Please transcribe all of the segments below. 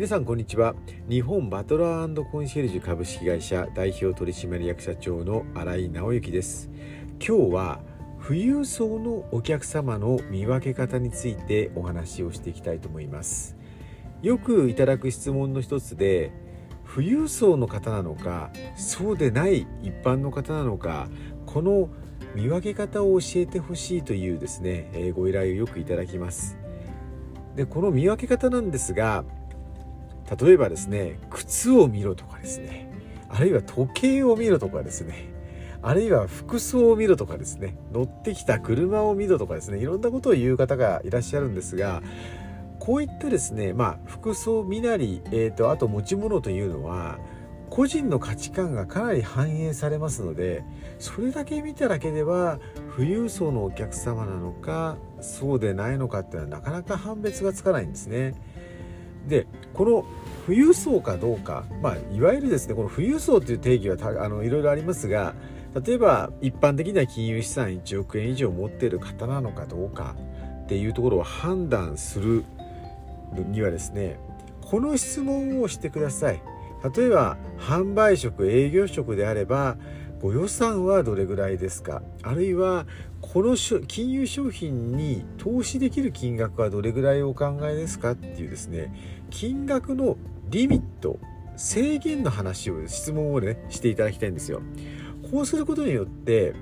皆さんこんにちは。日本バトラーコンシェルジュ株式会社代表取締役社長の新井直之です。今日は富裕層のお客様の見分け方についてお話をしていきたいと思います。よくいただく質問の一つで富裕層の方なのかそうでない一般の方なのかこの見分け方を教えてほしいというですね、えご依頼をよくいただきます。でこの見分け方なんですが例えばですね靴を見ろとかですねあるいは時計を見ろとかですねあるいは服装を見ろとかですね乗ってきた車を見ろとかですねいろんなことを言う方がいらっしゃるんですがこういったですねまあ服装身なり、えーと、あと持ち物というのは個人の価値観がかなり反映されますのでそれだけ見ただけでは富裕層のお客様なのかそうでないのかっていうのはなかなか判別がつかないんですね。でこの富裕層かどうか、まあ、いわゆるですねこの富裕層という定義はあのいろいろありますが例えば一般的には金融資産1億円以上持っている方なのかどうかっていうところを判断するにはですねこの質問をしてください。例えば販売職営業職であればご予算はどれぐらいですか？あるいはこの金融商品に投資できる金額はどれぐらいお考えですか？っていうですね金額のリミット制限の話を質問をねしていただきたいんですよ。こうすることによって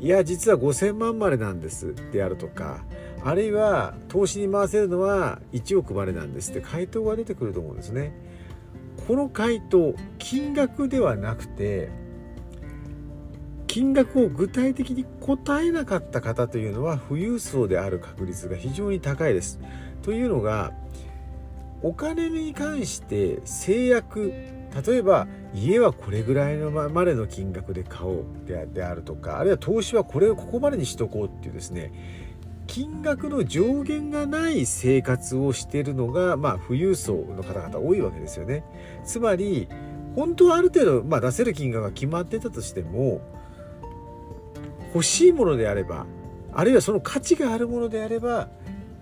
いや実は5000万までなんですであるとかあるいは投資に回せるのは1億までなんですって回答が出てくると思うんですね。この回答金額ではなくて金額を具体的に答えなかった方というのは富裕層である確率が非常に高いです。というのがお金に関して制約例えば家はこれぐらいのまでの金額で買おうであるとかあるいは投資はこれをここまでにしとこうっていうですね金額の上限がない生活をしているのが、まあ、富裕層の方々多いわけですよね。つまり本当はある程度、まあ、出せる金額が決まってたとしても欲しいものであればあるいはその価値があるものであれば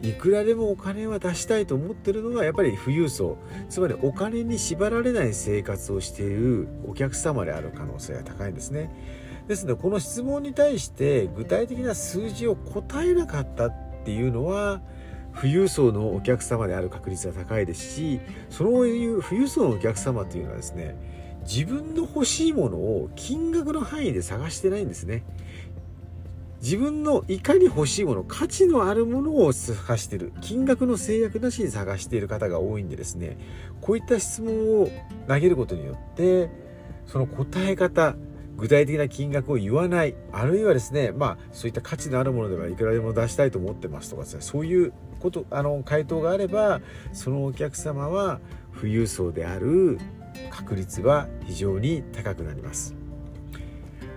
いくらでもお金は出したいと思ってるのがやっぱり富裕層。つまりお金に縛られない生活をしているお客様である可能性が高いんですね。ですのでこの質問に対して具体的な数字を答えなかったっていうのは富裕層のお客様である確率が高いですしそういう富裕層のお客様というのはですね自分の欲しいものを金額の範囲で探してないんですね。自分のいかに欲しいもの価値のあるものを探している金額の制約なしに探している方が多いんでですねこういった質問を投げることによってその答え方具体的な金額を言わないあるいはですねまあそういった価値のあるものではいくらでも出したいと思ってますとかですねそういうことあの回答があればそのお客様は富裕層である確率は非常に高くなります。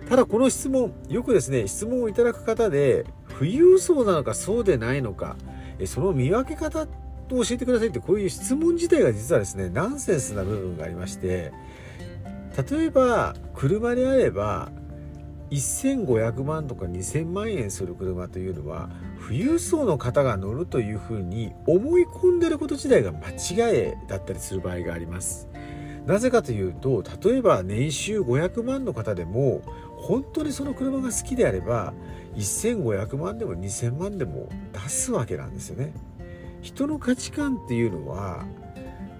ただこの質問よくですね質問をいただく方で富裕層なのかそうでないのかその見分け方と教えてくださいってこういう質問自体が実はですねナンセンスな部分がありまして例えば車であれば1500万とか2000万円する車というのは富裕層の方が乗るというふうに思い込んでること自体が間違いだったりする場合があります。なぜかというと例えば年収500万の方でも本当にその車が好きであれば1500万でも2000万でも出すわけなんですよね。人の価値観っていうのは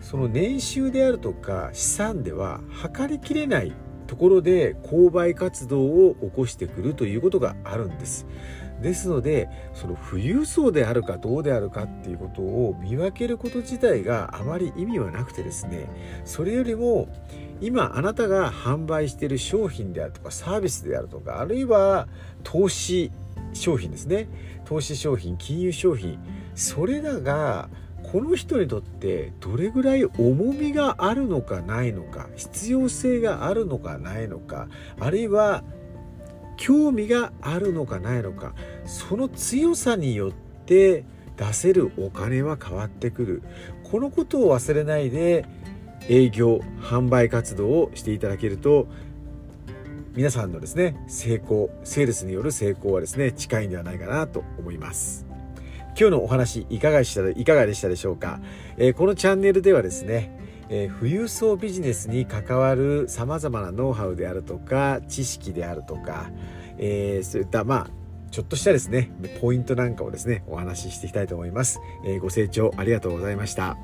その年収であるとか資産では測りきれないところで購買活動を起こしてくるということがあるんです。ですのでその富裕層であるかどうであるかっていうことを見分けること自体があまり意味はなくてですねそれよりも今あなたが販売している商品であるとかサービスであるとかあるいは投資商品ですね。投資商品金融商品それらがこの人にとってどれぐらい重みがあるのかないのか必要性があるのかないのかあるいは興味があるのかないのかその強さによって出せるお金は変わってくる。このことを忘れないで営業販売活動をしていただけると皆さんのですね成功セールスによる成功はですね近いんではないかなと思います。今日のお話いかがでしたいかがでしたでしょうか、えー、このチャンネルではですねえー、富裕層ビジネスに関わるさまざまなノウハウであるとか知識であるとか、えー、そういったまあちょっとしたですねポイントなんかをですねお話ししていきたいと思います、え、ご清聴ありがとうございました。